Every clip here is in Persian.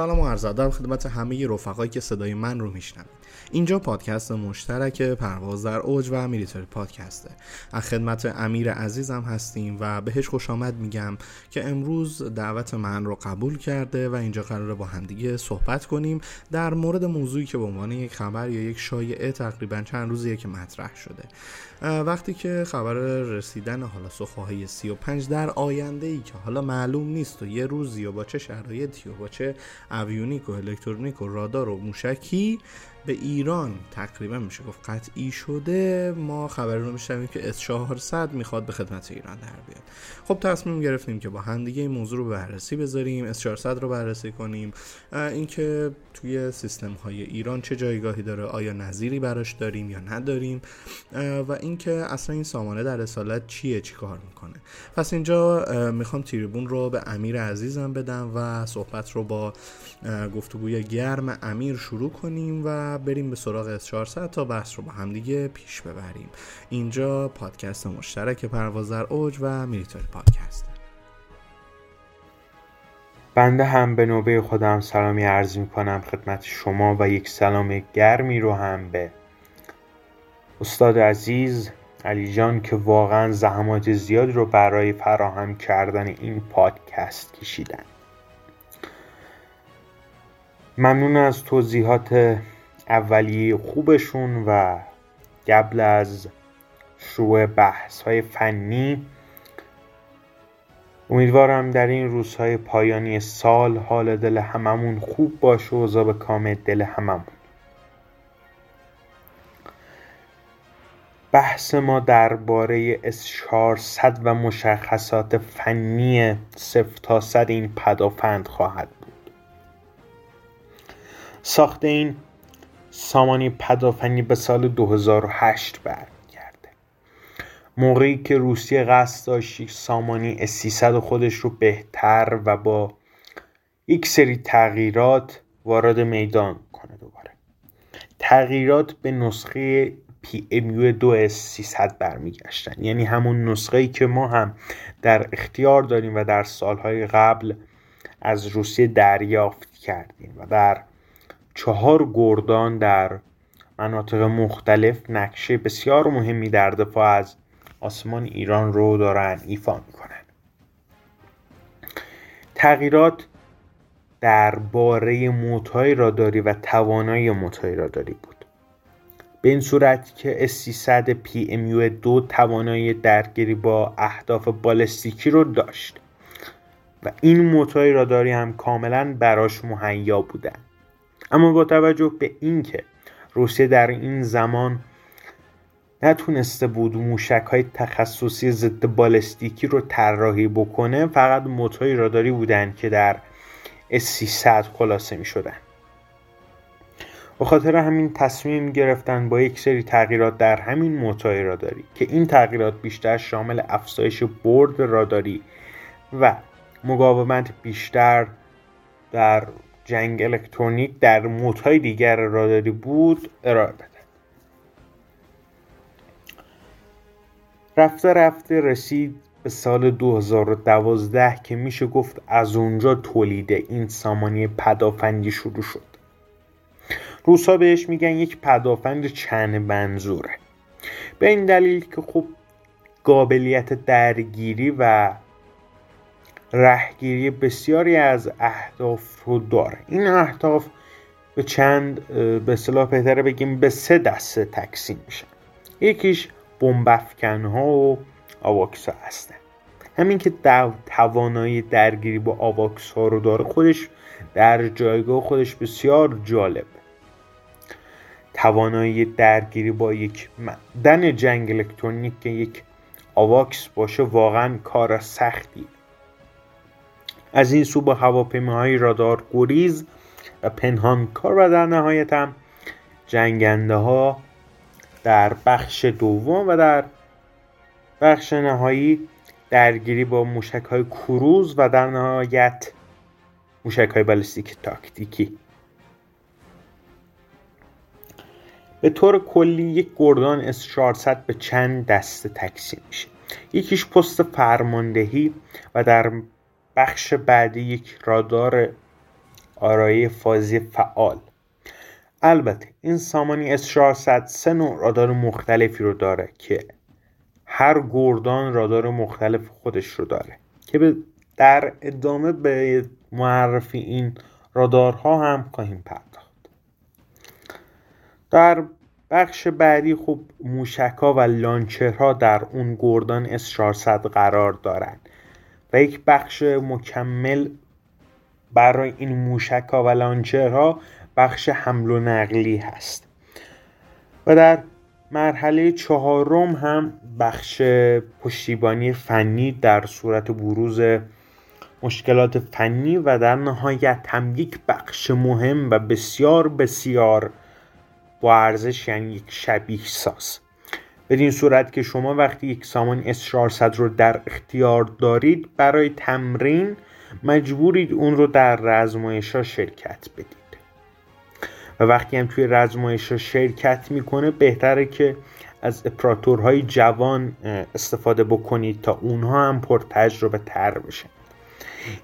سلام و عرض ادب خدمت همه رفقایی که صدای من رو میشنوید اینجا پادکست مشترک پرواز در اوج و میلیتری پادکسته. از خدمت امیر عزیزم هستیم و بهش خوش آمد میگم که امروز دعوت من رو قبول کرده و اینجا قراره با همدیگه صحبت کنیم در مورد موضوعی که به عنوان یک خبر یا یک شایعه تقریبا چند روزیه که مطرح شده. وقتی که خبر رسیدن حالا سخواهای 35 در آینده ای که حالا معلوم نیست و یه روزی و با چه شرایطی و با چه اویونیک و الکترونیک و رادار و موشکی به ایران تقریبا میشه گفت قطعی شده. ما خبر رو میشنویم که اس 400 می‌خواد به خدمت ایران در بیاد. خب تصمیم گرفتیم که با هم دیگه این موضوع رو بررسی بذاریم اس 400 رو بررسی کنیم. اینکه توی سیستم های ایران چه جایگاهی داره آیا نظیری براش داریم یا نداریم؟ و اینکه اصلا این سامانه در اصالت چیه چی کار می‌کنه؟ پس اینجا می‌خوام تریبون رو به امیر عزیزم بدم و صحبت رو با گفتگوی گرم امیر شروع کنیم و بریم به سراغ اس 400 تا بحث رو با همدیگه پیش ببریم. اینجا پادکست مشترک پرواز در اوج و میلیتاری پادکست. بنده هم به نوبه خودم سلامی عرض می کنم خدمت شما و یک سلام گرمی رو هم به استاد عزیز علی جان که واقعا زحمات زیادی رو برای فراهم کردن این پادکست کشیدن. ممنون از توضیحات اولیه خوبشون و قبل از شروع بحث های فنی امیدوارم در این روزهای پایانی سال حال دل هممون خوب باشه و به کام دل هممون. بحث ما درباره S400 و مشخصات فنی صفر تا صد این پدافند خواهد بود. ساخت این سامانی پدافنی به سال 2008 برمیگرده. موقعی که روسیه قصد داشت سامانی S300 خودش رو بهتر و با یک سری تغییرات وارد میدان کنه دوباره. تغییرات به نسخه PMU 2S300 برمیگشتن. یعنی همون نسخه ای که ما هم در اختیار داریم و در سالهای قبل از روسیه دریافت کردیم و در چهار گردان در مناطق مختلف نقشه بسیار مهمی در دفاع از آسمان ایران رو دارن ایفا می‌کنن. تغییرات درباره موتای راداری و توانایی موتای راداری بود. به این صورت که S300 PMU2 توانایی درگیری با اهداف بالستیکی رو داشت و این موتای راداری هم کاملا براش مهیا بودن. اما با توجه به اینکه روسیه در این زمان نتونسته بود موشک های تخصصی ضد بالستیکی رو طراحی بکنه فقط موتورهای راداری بودن که در S300 خلاصه می شدن به خاطر همین تصمیم گرفتن با یک سری تغییرات در همین موتورهای راداری که این تغییرات بیشتر شامل افزایش برد راداری و مقاومت بیشتر در جنگ الکترونیک در مودهای دیگر راداری بود ارائه بده. رفته رفته رسید به سال 2012 که میشه گفت از اونجا تولید این سامانه پدافندی شروع شد. روسا بهش میگن یک پدافند چند منظوره. به این دلیل که خب قابلیت درگیری و رهگیری بسیاری از اهداف رو داره. این اهداف به چند به اصطلاح بهتره بگیم به سه دسته تقسیم میشن یکیش بمبافکن ها و آواکس ها هستن. همین که توانایی درگیری با آواکس ها رو داره خودش در جایگاه خودش بسیار جالب. توانایی درگیری با یک معدن جنگ الکترونیک که یک آواکس باشه واقعا کار سختی از این سو با هواپیماهای رادار گریز و کار و در نهایت هم جنگنده ها در بخش دوم و در بخش نهایی درگیری با موشک های کروز و در نهایت موشک های بالستیک تاکتیکی. به طور کلی یک گردان S400 به چند دسته تقسیم میشه. یکیش پست فرماندهی و در بخش بعدی یک رادار آرایه فازی فعال. البته این سامانی اس 400 سه نوع رادار مختلفی رو داره که هر گردان رادار مختلف خودش رو داره که در ادامه به معرفی این رادارها هم خواهیم پرداخت. در بخش بعدی خب موشکها و لانچرها در اون گردان S400 قرار دارند و یک بخش مکمل برای این موشکها و لانچرها بخش حمل و نقلی هست. و در مرحله چهارم هم بخش پشتیبانی فنی در صورت بروز مشکلات فنی و در نهایت هم یک بخش مهم و بسیار بسیار با ارزش یعنی یک شبیه ساز. بدین صورت که شما وقتی یک سامان S400 رو در اختیار دارید برای تمرین مجبورید اون رو در رزمایش شرکت بدید. و وقتی هم توی رزمایش شرکت می‌کنه بهتره که از اپراتورهای جوان استفاده بکنید تا اونها هم پر تجربه تر بشن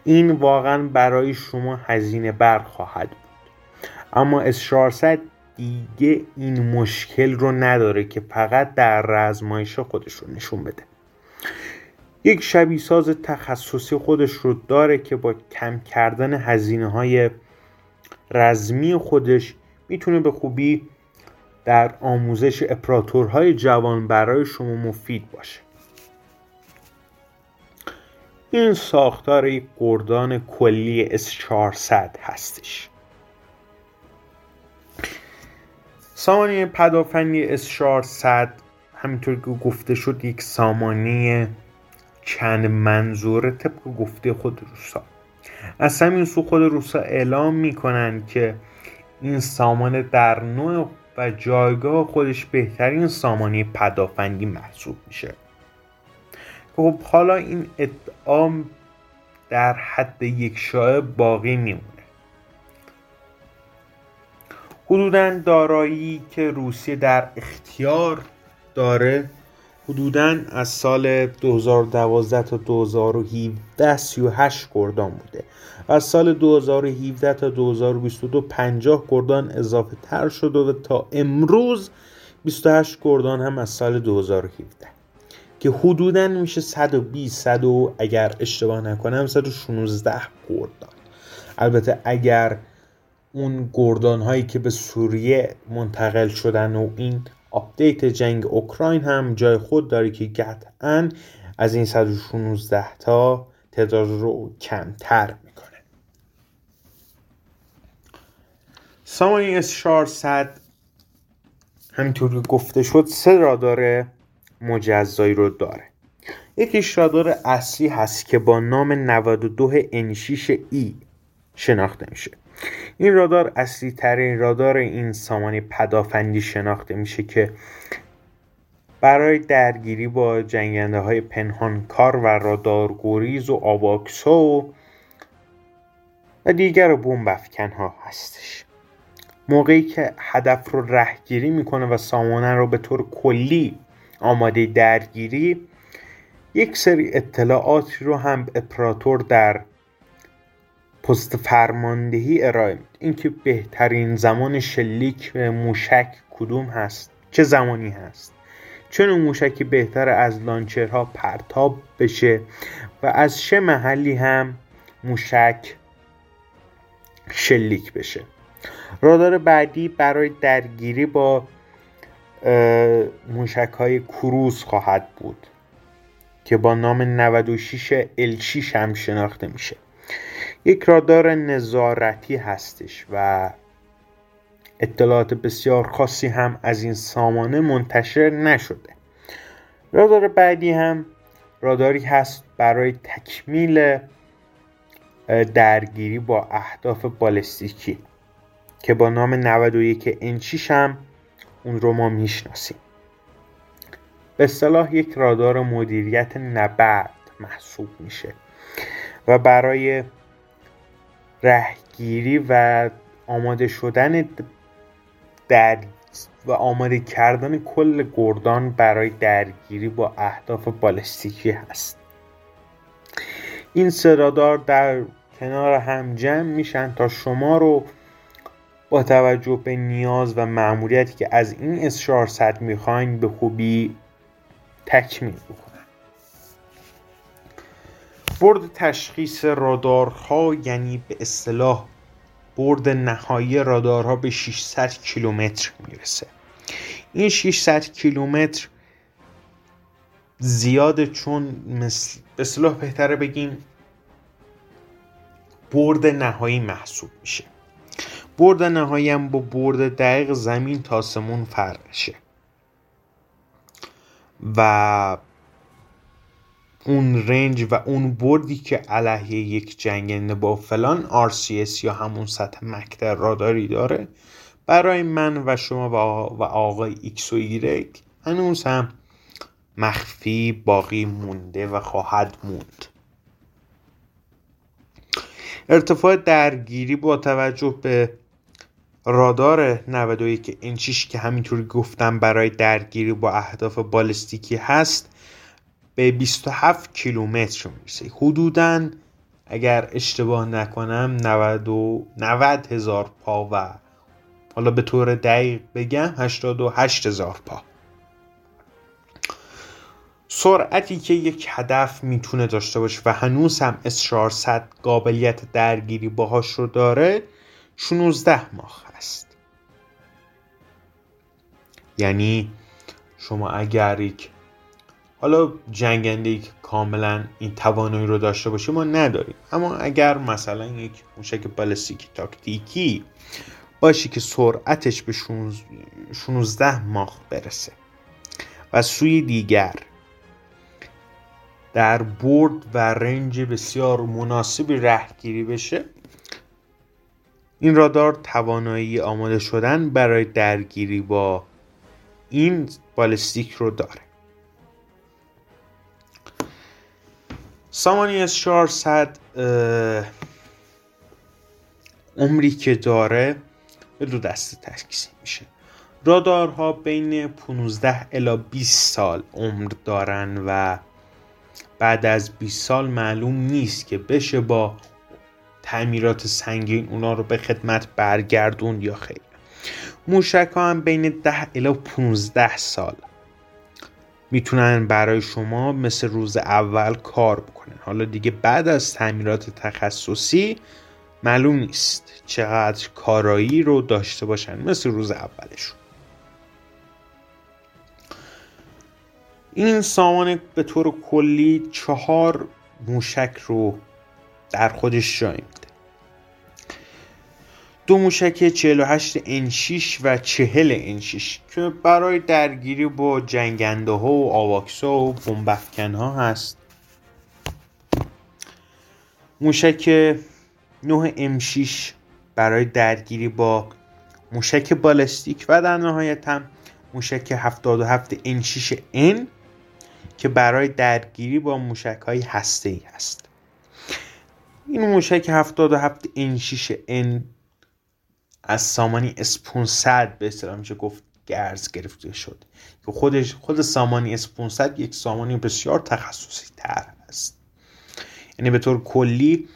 این واقعا برای شما هزینه بر خواهد بود. اما S400 دیگه این مشکل رو نداره که فقط در رزمایش خودش رو نشون بده. یک شبیه ساز تخصصی خودش رو داره که با کم کردن هزینه های رزمی خودش می‌تونه به خوبی در آموزش اپراتورهای جوان برای شما مفید باشه. این ساختار یک گردان کلی S400 هستش. سامانه پدافندی S400 همینطور که گفته شد یک سامانه چند منظوره طبق گفته خود روسا. از همین سو خود روسا اعلام می‌کنن که این سامانه در نوع و جایگاه خودش بهترین سامانه پدافندی محسوب میشه. خب حالا این ادعا در حد یک شایع باقی میمونه. حدودا دارایی که روسیه در اختیار داره حدودا از سال 2012 تا 2017 38 گردان بوده. از سال 2017 تا 2022 50 گردان اضافه تر شده و تا امروز 28 گردان هم از سال 2017 که حدودا میشه 120 100 اگر اشتباه نکنم 116 گردان. البته اگر اون گردان هایی که به سوریه منتقل شدن و این update جنگ اوکراین هم جای خود داره که قطعا از این 116 تا تعداد رو کمتر می‌کنه. سامانه‌ی اس 400 همینطور که گفته شد سه رادار مجزایی رو داره. یکیش رادار اصلی هست که با نام 92 انشیش ای شناخته میشه. این رادار اصلی ترین رادار این سامانه پدافندی شناخته میشه که برای درگیری با جنگنده های پنهانکار و رادار گریز و آواکسو و دیگر بمب ها هستش. موقعی که هدف رو رهگیری می‌کنه و سامانه رو به طور کلی آماده درگیری یک سری اطلاعاتی رو هم اپراتور در پست فرماندهی ارائه میده اینکه بهترین زمان شلیک به موشک کدوم هست؟ چه زمانی هست؟ نوع موشکی بهتر از لانچرها پرتاب بشه و از چه محلی هم موشک شلیک بشه. رادار بعدی برای درگیری با موشک های کروز خواهد بود که با نام 96 L6 هم شناخته میشه. یک رادار نظارتی هستش و اطلاعات بسیار خاصی هم از این سامانه منتشر نشده. رادار بعدی هم راداری هست برای تکمیل درگیری با اهداف بالستیکی که با نام 91 انچیش هم اون رو ما می‌شناسیم. به اصطلاح یک رادار مدیریت نبرد محسوب میشه و برای رهگیری و آماده شدن در و آماده کردن کل گردان برای درگیری با اهداف بالستیکی هست. این سرادار در کنار هم جمع میشن تا شما رو با توجه به نیاز و معمولیتی که از این اس 400 می‌خواین به خوبی تکمیل بکنن برد تشخیص رادارها یعنی به اصطلاح برد نهایی رادارها به 600 کیلومتر می‌رسه. این 600 کیلومتر زیاده چون مثل به اصطلاح بهتره بگیم برد نهایی محسوب میشه. برد نهایی هم با برد دقیق زمین تا آسمون فرقشه و اون رنج و اون بردی که علیه یک جنگنده با فلان RCS یا همون سطح مکتر راداری داره. برای من و شما و آقای X و Y هنوز هم مخفی باقی مونده و خواهد موند. ارتفاع درگیری با توجه به رادار 91 انچیش که همینطوری گفتم برای درگیری با اهداف بالستیکی هست به 27 کیلومتر می‌رسه. حدودا اگر اشتباه نکنم 90 90 هزار پا و حالا به طور دقیق بگم 88 هزار پا. سرعتی که یک هدف می‌تونه داشته باشه و هنوز هم اس 400 قابلیت درگیری باهاش رو داره 16 ماه هست یعنی شما اگر یک حالا جنگنده که کاملا این توانایی رو داشته باشه ما نداریم. اما اگر مثلا یک موشک بالستیک تاکتیکی باشی که سرعتش به 16 ماه برسه و سوی دیگر در برد و رنج بسیار مناسبی رهگیری بشه این رادار توانایی آماده شدن برای درگیری با این بالستیک رو داره. سامانی اس 400 عمری که داره به دو دسته تقسیم میشه. رادارها بین 15 الی 20 سال عمر دارن و بعد از 20 سال معلوم نیست که بشه با تعمیرات سنگین اونا رو به خدمت برگردون یا خیر. موشک ها هم بین 10 الی 15 سال می‌تونن برای شما مثل روز اول کار بکنن. حالا دیگه بعد از تعمیرات تخصصی معلوم نیست چقدر کارایی رو داشته باشن مثل روز اولشون. این سامان به طور کلی چهار موشک رو در خودش جای میده. دو موشک 48 انشیش و 40 انشیش که برای درگیری با جنگنده ها و آواکس ها و بمبافکن ها هست. موشک 9 M6 برای درگیری با موشک بالستیک و در نهایت هم موشک 77 N6 N که برای درگیری با موشک های هسته ای هست. این موشک 77 N6 N از سامانه‌ی اس 500 به اصطلاح میشه گفت قرض گرفته شد. که خودش خود سامانه‌ی اس 500 یک سامانه‌ی بسیار تخصصی تر است. یعنی به طور کلی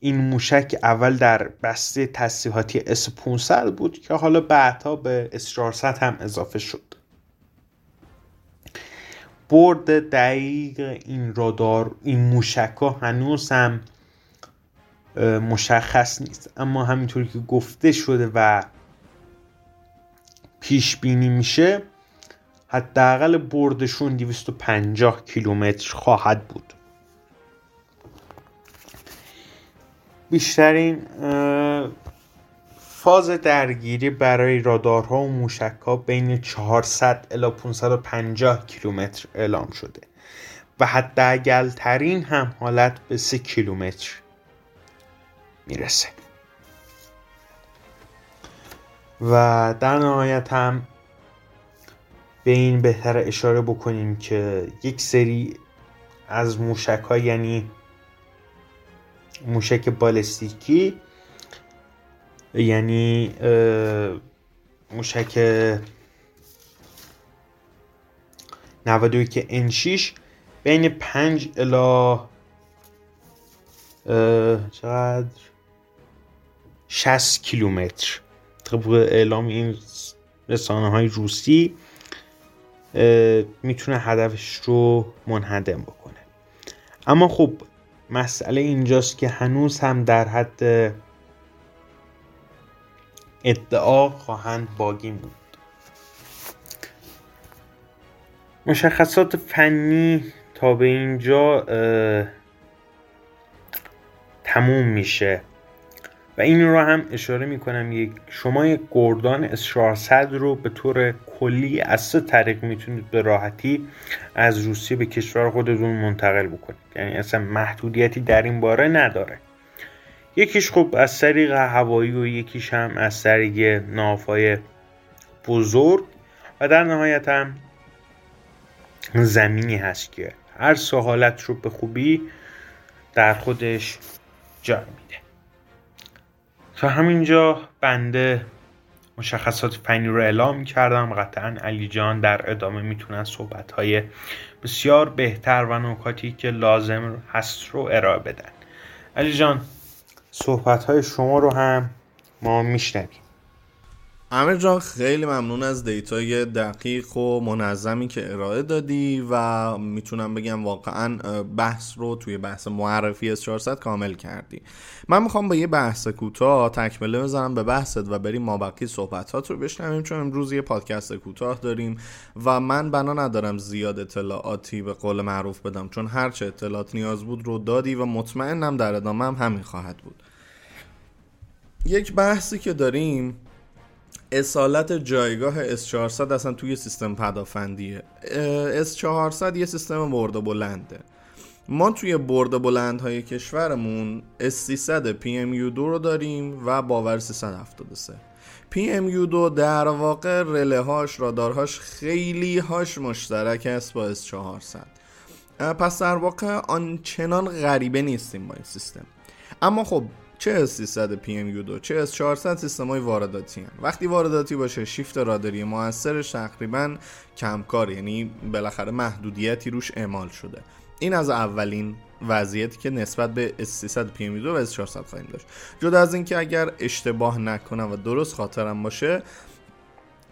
این موشک اول در بسته تسلیحاتی اس 500 بود که حالا بعدها به اس 400 هم اضافه شد. برد دقیق این رادار این موشک ها هنوز هم مشخص نیست. اما همینطوری که گفته شده و پیش بینی میشه حداقل بردشون 250 کیلومتر خواهد بود. بیشترین فاز درگیری برای رادارها و موشک ها بین 400 الی 550 کیلومتر اعلام شده و حداقل ترین هم حالت به 3 کیلومتر می‌رسه. و در نهایت هم به این بهتر اشاره بکنیم که یک سری از موشک ها یعنی موشک بالستیکی یعنی موشک 91 N6 بین 5 الی چقدر؟ 60 کیلومتر. طبق اعلام این رسانه های روسی می‌تونه هدفش رو منهدم بکنه. اما خب مسئله اینجاست که هنوز هم در حد ادعا خواهند باقی موند. مشخصات فنی تا به اینجا تموم میشه. و این رو هم اشاره می‌کنم یک شما یک گردان اس 400 رو به طور کلی از سه طریق می‌تونید به راحتی از روسیه به کشور خودتون منتقل بکنید. یعنی اصلا محدودیتی در این باره نداره. یکیش خب از طریق هوایی و یکیش هم از طریق نافای بزرگ و در نهایت هم زمینی هست که هر سه حالت رو به خوبی در خودش میده تا همینجا بنده مشخصات فنی رو اعلام کردم. قطعا علی جان در ادامه می‌تونن صحبت های بسیار بهتر و نکاتی که لازم هست رو ارائه بدن. علی جان صحبت های شما رو هم ما میشنویم. امیر جان خیلی ممنون از دیتای دقیق و منظمی که ارائه دادی و می‌تونم بگم واقعا بحث رو توی بحث معرفی از 400 کامل کردی. من می‌خوام با یه بحث کوتاه تکمله بزنم به بحثت و بریم ما بقیه صحبتات رو بشنویم چون امروز یه پادکست کوتاه داریم و من بنا ندارم زیاد اطلاعاتی به قول معروف بدم چون هرچه اطلاعات نیاز بود رو دادی و مطمئنم در ادامه هم همین خواهد بود. یک بحثی که داریم اصالت جایگاه S400 اصلا توی سیستم پدافندیه. S400 یه سیستم برد بلنده. ما توی برد بلند های کشورمون S300 PMU2 رو داریم و باور 373 PMU2 در واقع رله هاش رادارهاش خیلی هاش مشترک است با S400. پس در واقع آنچنان غریبه نیستیم با این سیستم. اما خب چه S300 PMU2 چه S400 سیستم های وارداتی هن. وقتی وارداتی باشه شیفت راداری موثرش تقریبا کمکار یعنی بالاخره محدودیتی روش اعمال شده. این از اولین وضعیتی که نسبت به S300 PMU2 و S400 خواهیم داشت. جدا از اینکه اگر اشتباه نکنم و درست خاطرم باشه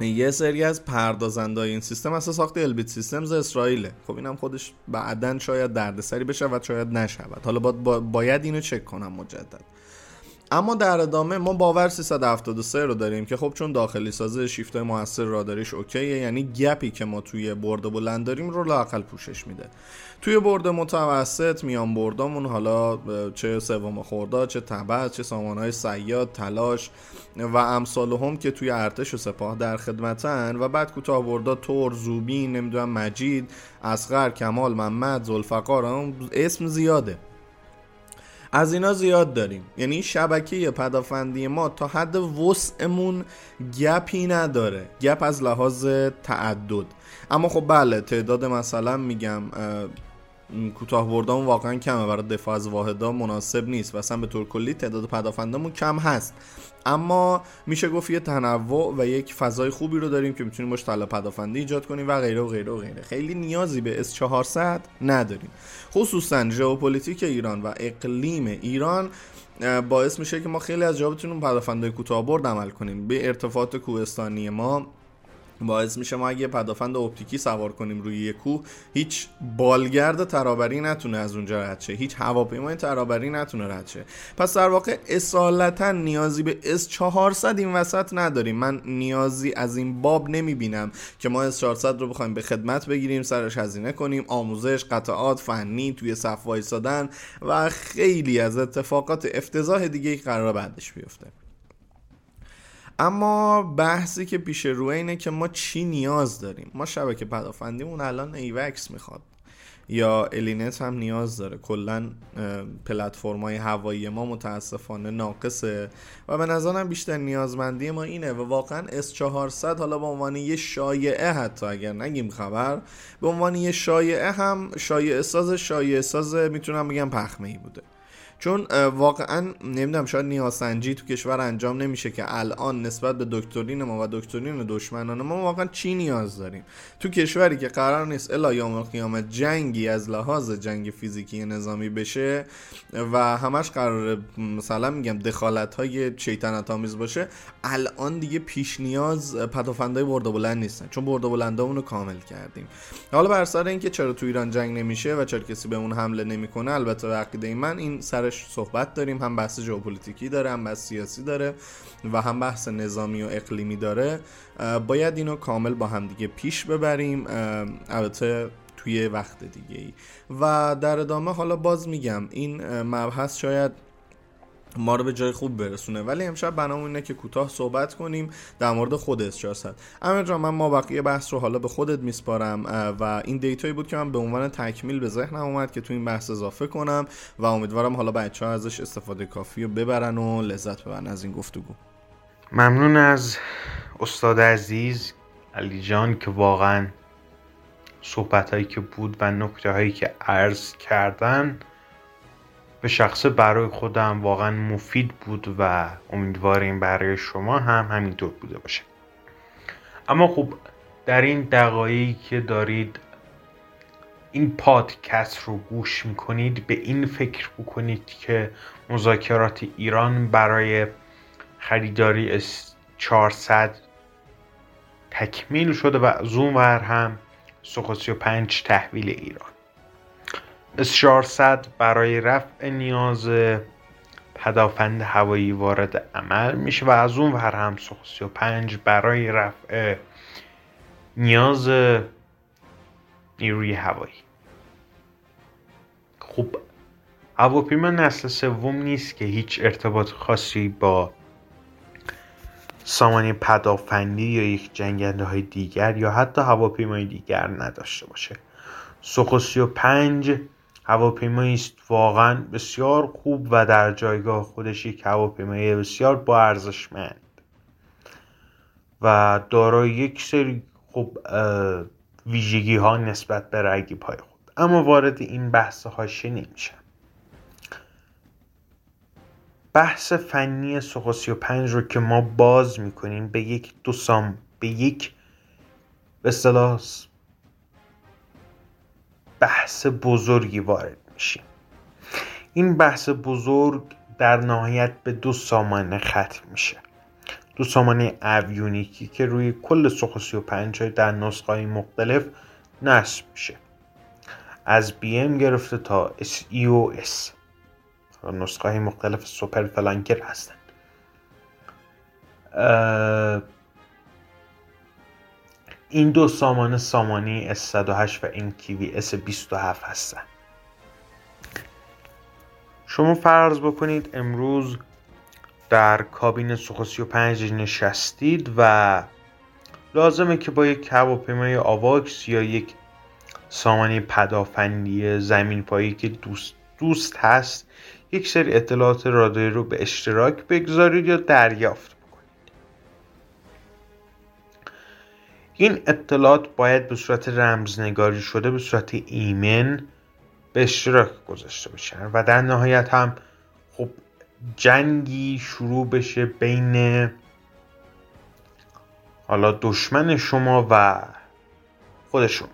یه سری از پردازندهای این سیستم اصلا ساخت البیت سیستمز اسرائیله. خب اینم خودش بعدا شاید دردسری بشه و شاید نشود. حالا باید اینو چک کنم مجدد. اما در ادامه ما باور 373 رو داریم که خب چون داخلی سازه شیفت موثر راداریش اوکیه یعنی گپی که ما توی برد بلند داریم رو لاقل پوشش میده. توی برد متوسط میان بردامون حالا چه سوم خوردا چه تبعت چه سامانهای سیاد تلاش و امثال هم که توی ارتش و سپاه در خدمتن و بعد کوتاه بردا تور زوبین نمی‌دونم مجید اسقر کمال محمد زلفقار اسم زیاده. از اینا زیاد داریم. یعنی شبکه پدافندی ما تا حد وسعمون گپی نداره. گپ از لحاظ تعدد. اما خب بله تعداد مثلا میگم کوتاه بردامون واقعا کمه. برای دفاع از واحدا مناسب نیست. و اصلا به طور کلی تعداد پدافندمون کم هست. اما میشه گفت یه تنوع و یک فضای خوبی رو داریم که می‌تونیم باش طلا پدافندی ایجاد کنیم و غیره و غیره و غیره. خیلی نیازی به S400 نداریم. خصوصا ژئوپلیتیک ایران و اقلیم ایران باعث میشه که ما خیلی از جا بتونیم پدافندهای کوتاه برد عمل کنیم. به ارتفاعات کوهستانی ما باعث میشه ما اگه پدافند اپتیکی سوار کنیم روی یک کوه هیچ بالگرد ترابری نتونه از اونجا رد شه. هیچ هواپیمای ترابری نتونه رد شه. پس در واقع اصالتا نیازی به اس 400 این وسط نداریم. من نیازی از این باب نمی‌بینم که ما اس 400 رو بخوایم به خدمت بگیریم سرش هزینه کنیم آموزش قطعات فنی توی صف وایسادن و خیلی از اتفاقات افتضاح دیگه قرار بعدش بیفته. اما بحثی که پیش روی اینه که ما چی نیاز داریم؟ ما شبکه پدافندیمون الان AWACS می‌خواد. یا ELINT هم نیاز داره. کلا پلتفرم‌های هوایی ما متاسفانه ناقصه. و به نظرم بیشتر نیازمندی ما اینه. و واقعا S400 حالا به عنوان یه شایعه حتی اگر نگیم خبر به عنوان یه شایعه هم شایعه ساز شایعه ساز می‌تونم بگم پخمه ای بوده. چون واقعا نمی‌دونم شاید نیاسنجی تو کشور انجام نمیشه که الان نسبت به دکترین ما و دکترین دشمنان ما واقعا چی نیاز داریم. تو کشوری که قرار نیست الا یوم القیامت جنگی از لحاظ جنگ فیزیکی نظامی بشه و همش قرار مثلا میگم دخالت های شیطنت آمیز باشه الان دیگه پیش نیاز پدافندای برده بلند نیستن چون برده بلندامون رو کامل کردیم. حالا بر سر اینکه چرا تو ایران جنگ نمیشه و چرا کسی به اون حمله نمی‌کنه البته عقیده من این صحبت داریم. هم بحث ژئوپلیتیکی داره هم بحث سیاسی داره و هم بحث نظامی و اقلیمی داره. باید اینو کامل با هم دیگه پیش ببریم. البته توی وقت دیگه ای و در ادامه حالا باز میگم این مبحث شاید ما رو به جای خوب برسونه. ولی امشب برنامه اینه که کوتاه صحبت کنیم در مورد خود اس 400 امیر جان من ما بقیه بحث رو حالا به خودت میسپارم و این data یی بود که من به عنوان تکمیل به ذهنم اومد که تو این بحث اضافه کنم و امیدوارم حالا بچه ها ازش استفاده کافی رو ببرن و لذت ببرن از این گفتگو. ممنون از استاد عزیز علی جان که واقعا صحبت هایی که بود و نکته هایی که عرض کردن به شخص برای خودم واقعا مفید بود و امیدواریم برای شما هم همینطور بوده باشه. اما خب در این دقایقی که دارید این پادکست رو گوش می‌کنید به این فکر بکنید که مذاکرات ایران برای خریداری 400 تکمیل شده و از اون هم سوخو 35 تحویل ایران. اس 400 برای رفع نیاز پدافند هوایی وارد عمل میشه و از اون ور هم سوخو 35 برای رفع نیاز نیروی هوایی. خب هواپیما نسل سوم نیست که هیچ ارتباط خاصی با سامانه پدافندی یا یک جنگنده های دیگر یا حتی هواپیمای دیگر نداشته باشه. سوخو 35 هواپیمایی است. واقعا بسیار خوب و در جایگاه خودش یک هواپیمای بسیار با ارزشمند. و دارای یک سری خوب ویژگی ها نسبت به رگیب های خود. اما وارد این بحث هاشه نمیشم. بحث فنی سوخو 35 رو که ما باز می‌کنیم به یک دو سام به یک به بحث بزرگی وارد میشیم. این بحث بزرگ در نهایت به دو سامانه ختم میشه. دو سامانه اویونیکی که روی کل سوخو 35 در نسخه های مختلف نصب میشه. از BM گرفته تا SE و S. نسخه های مختلف سوپر فلانکر هستند این دو سامانه سامانی S108 و MTV S27 هستند شما فرض بکنید امروز در کابین سوخو 35 نشستید و لازمه که با یک هواپیمای آواکس یا یک سامانه پدافندی زمین پایی که دوست دوست هست یک سری اطلاعات راداری رو به اشتراک بگذارید یا دریافت این اطلاعات باید به صورت رمزنگاری شده به صورت ایمن به اشتراک گذاشته بشن و در نهایت هم خب جنگی شروع بشه بین حالا دشمن شما و خود شما.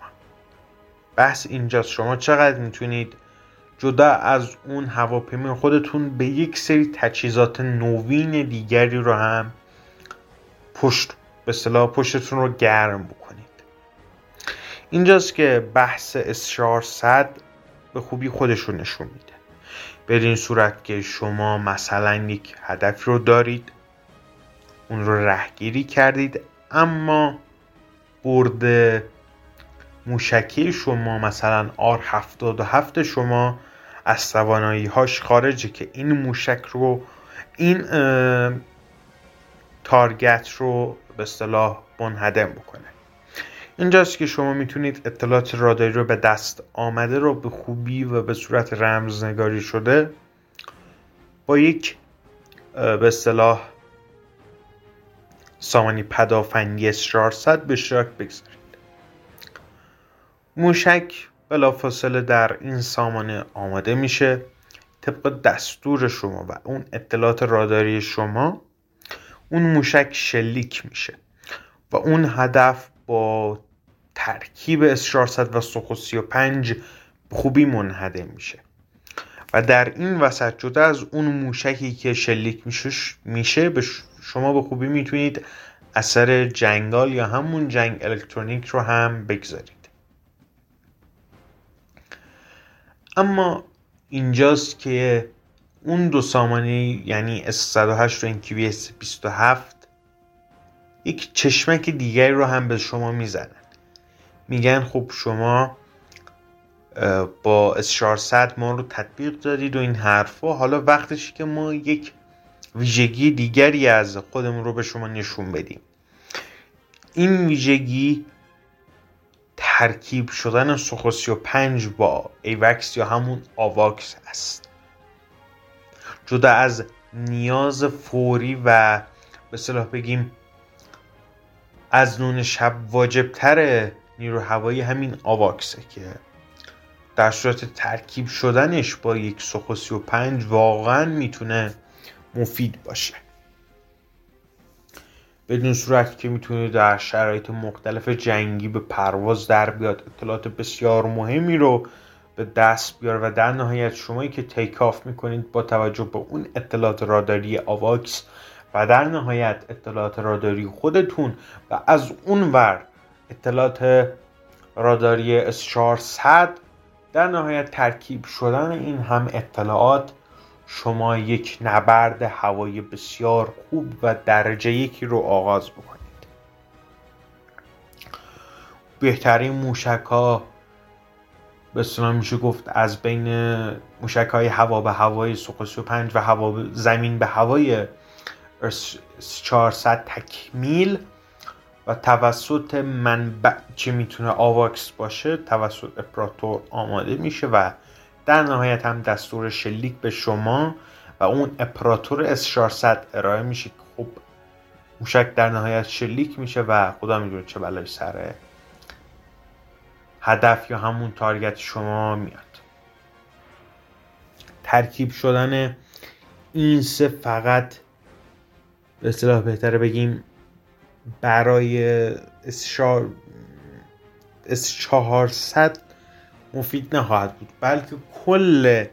بحث اینجاست. شما چقدر می‌تونید جدا از اون هواپیمای خودتون به یک سری تجهیزات نوین دیگری رو هم پشت به اصطلاح پشتتون رو گرم بکنید. اینجاست که بحث اس صد به خوبی خودش رو نشون میده. بدین صورت که شما مثلا یک هدف رو دارید اون رو رهگیری کردید اما برد موشکی شما مثلا آر 77 شما از توانایی هاش خارجه که این موشک رو این تارگت رو به اصطلاح منهدم بکنه. اینجاست که شما می‌تونید اطلاعات راداری رو به دست آمده رو به خوبی و به صورت رمزنگاری شده با یک به اصطلاح سامانی پدافندی 400 به اشتراک بگذارید. موشک بلافاصله در این سامانه آماده میشه طبق دستور شما و اون اطلاعات راداری شما اون موشک شلیک میشه و اون هدف با ترکیب اس 400 و سوخو 35 خوبی منهدم میشه. و در این وسط جدا از اون موشکی که شلیک میشه به شما به خوبی می‌تونید اثر جنگال یا همون جنگ الکترونیک رو هم بگذارید. اما اینجاست که اون دو سامانه یعنی S108 و NQV S27 یک چشمک دیگری رو هم به شما می‌زنن. میگن خب شما با S400 ما رو تطبیق دادید و این حرفا. حالا وقتشی که ما یک ویژگی دیگری از خودمون رو به شما نشون بدیم. این ویژگی ترکیب شدن سوخو 35 با ایوکس یا همون آواکس است. جدا از نیاز فوری و به صلاح بگیم از نون شب واجبتر نیرو هوایی همین آواکسه که در صورت ترکیب شدنش با یک سوخو 35 واقعا می‌تونه مفید باشه. بدون صورت که می‌تونه در شرایط مختلف جنگی به پرواز در بیاد. اطلاعات بسیار مهمی رو به دست بیار و در نهایت شمایی که تیک آف می‌کنید با توجه به اون اطلاعات راداری آواکس و در نهایت اطلاعات راداری خودتون و از اون ور اطلاعات راداری S400 در نهایت ترکیب شدن این هم اطلاعات شما یک نبرد هوایی بسیار خوب و درجه یکی رو آغاز بکنید. بهترین موشک ها به اصطلاح میشه گفت از بین موشک های هوا به هوای سوخو 35 و هوا زمین به هوای 400 تکمیل و توسط منبع که می‌تونه آواکس باشه توسط اپراتور آماده میشه و در نهایت هم دستور شلیک به شما و اون اپراتور S400 ارائه میشه. خب موشک در نهایت شلیک میشه و خدا می‌دونه چه بلای سر هدف یا همون target شما میاد. ترکیب شدن این سه فقط به اصطلاح بهتره بگیم برای اس 400 مفید نخواهد بود. بلکه کل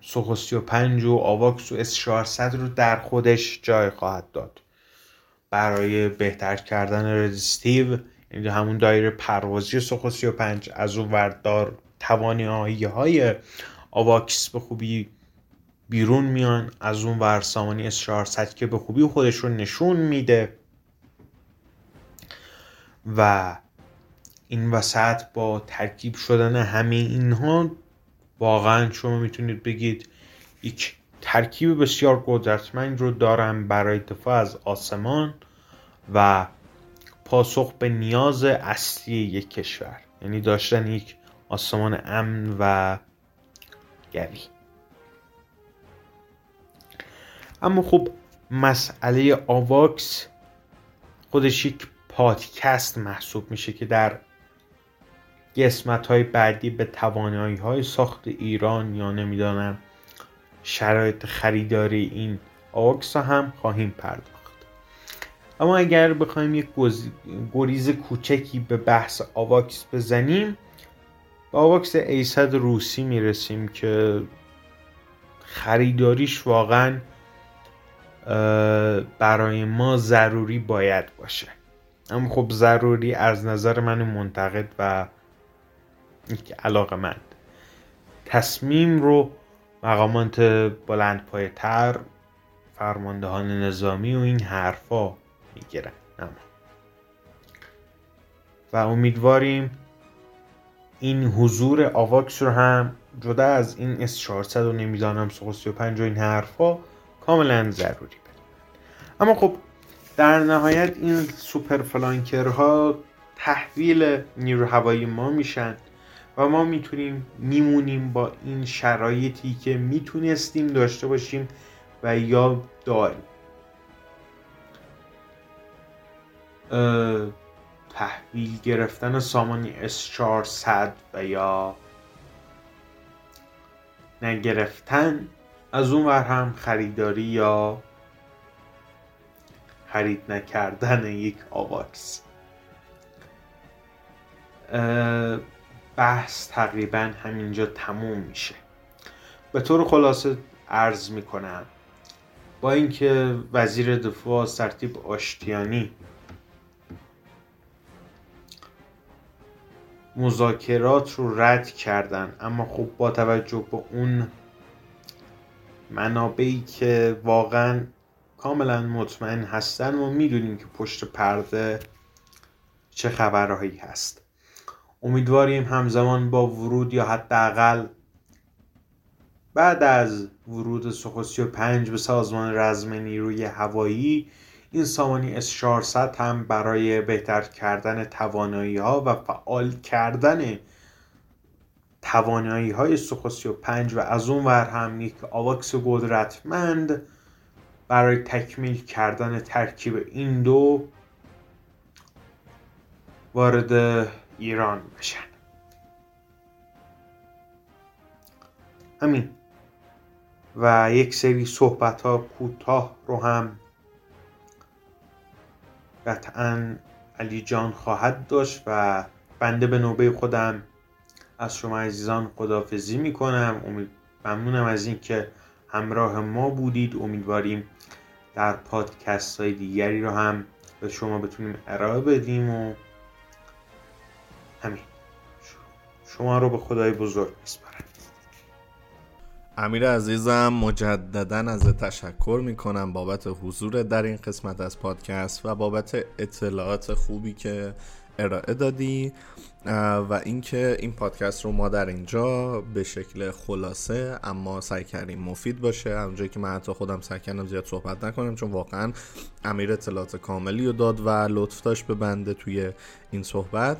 سوخو 35 و آواکس و اس 400 رو در خودش جای خواهد داد. برای بهتر کردن رزیستیو همون دایره پروازی سوخو 35 از اون وردار توانایی های آواکس به خوبی بیرون میان از اون ور سامانی S400 که به خوبی خودش رو نشون میده. و این وسط با ترکیب شدن همه اینها واقعا شما می‌تونید بگید یک ترکیب بسیار قدرتمند رو دارم برای دفاع از آسمان و پاسخ به نیاز اصلی یک کشور. یعنی داشتن یک آسمان امن و گوی. اما خب مسئله آواکس خودش یک پادکست محسوب میشه که در قسمت های بعدی به توانایی های ساخت ایران یا نمی‌دانم شرایط خریداری این آواکس هم خواهیم پرداخت. اما اگر بخوایم یک گریز کوچکی به بحث آواکس بزنیم به آواکس ایصد روسی می‌رسیم که خریداریش واقعا برای ما ضروری باید باشه. اما خب ضروری از نظر من منتقد و علاقه مند تصمیم رو مقامات بلند پای تر فرماندهان نظامی و این حرفا می‌گیرن. و امیدواریم این حضور آواکس رو هم جدا از این اس 400 و نمی‌دانم سوخو 35 و این حرفا کاملا ضروری اما خب در نهایت این سوپر فلانکرها تحویل نیرو هوایی ما میشن و ما می‌تونیم میمونیم با این شرایطی که می‌تونستیم داشته باشیم و یا داریم. تحویل گرفتن سامانی S400 و یا نگرفتن از اون ور هم خریداری یا خرید نکردن یک آواکس. بحث تقریبا همینجا تموم میشه. به طور خلاصه عرض می‌کنم با اینکه وزیر دفاع سرتیب آشتیانی مذاکرات رو رد کردن. اما خب با توجه به اون منابعی که واقعا کاملا مطمئن هستن و می‌دونیم که پشت پرده چه خبرهایی هست. امیدواریم همزمان با ورود یا حداقل بعد از ورود سخو پنج به سازمان رزم نیروی هوایی این سامانی اس 400 هم برای بهتر کردن توانایی ها و فعال کردن توانایی های سخو 35 و از اون ور هم یک آواکس قدرتمند برای تکمیل کردن ترکیب این دو وارد ایران بشن. همین. و یک سری صحبت ها کوتاه رو هم قطعا علی جان خواهد داشت و بنده به نوبه خودم از شما عزیزان خدافزی می‌کنم. امید ممنونم از اینکه همراه ما بودید. امیدواریم در پادکست های دیگری رو هم به شما بتونیم ارائه بدیم و همین. شما رو به خدای بزرگ میسپارم. امیر عزیزم مجددا از تشکر می‌کنم بابت حضور در این قسمت از پادکست و بابت اطلاعات خوبی که ارائه دادی و اینکه این پادکست رو ما در اینجا به شکل خلاصه اما سعی کردیم مفید باشه. اونجایی که من حتی خودم سعی کردم زیاد صحبت نکنم چون واقعا امیر اطلاعات کاملی رو داد و لطف داشت به بنده توی این صحبت.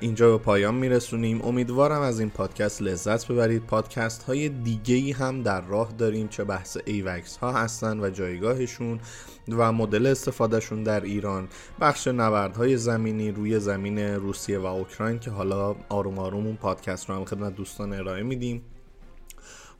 اینجا به پایان میرسونیم. امیدوارم از این پادکست لذت ببرید. پادکست های دیگه هم در راه داریم. چه بحث ایوکس ها هستن و جایگاهشون. و مدل استفادهشون در ایران. بخش نبردهای زمینی روی زمین روسیه و اوکراین که حالا آروم آروم اون پادکست رو هم خدمت دوستان ارائه میدیم.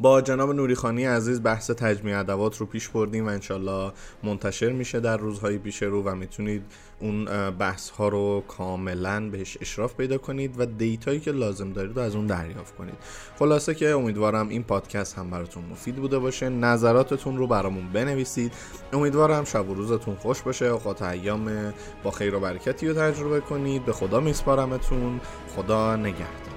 با جناب نوریخانی عزیز بحث تجمیع ادوات رو پیش بردیم و انشالله منتشر میشه در روزهای پیش رو و می‌تونید اون بحث ها رو کاملا بهش اشراف پیدا کنید و دیتایی که لازم دارید رو از اون دریافت کنید. خلاصه که امیدوارم این پادکست هم براتون مفید بوده باشه. نظراتتون رو برامون بنویسید. امیدوارم شب و روزتون خوش باشه. اوقات ایام با خیر و برکتی رو تجربه کنید. به خدا میسپارمتون. خدا نگهدار.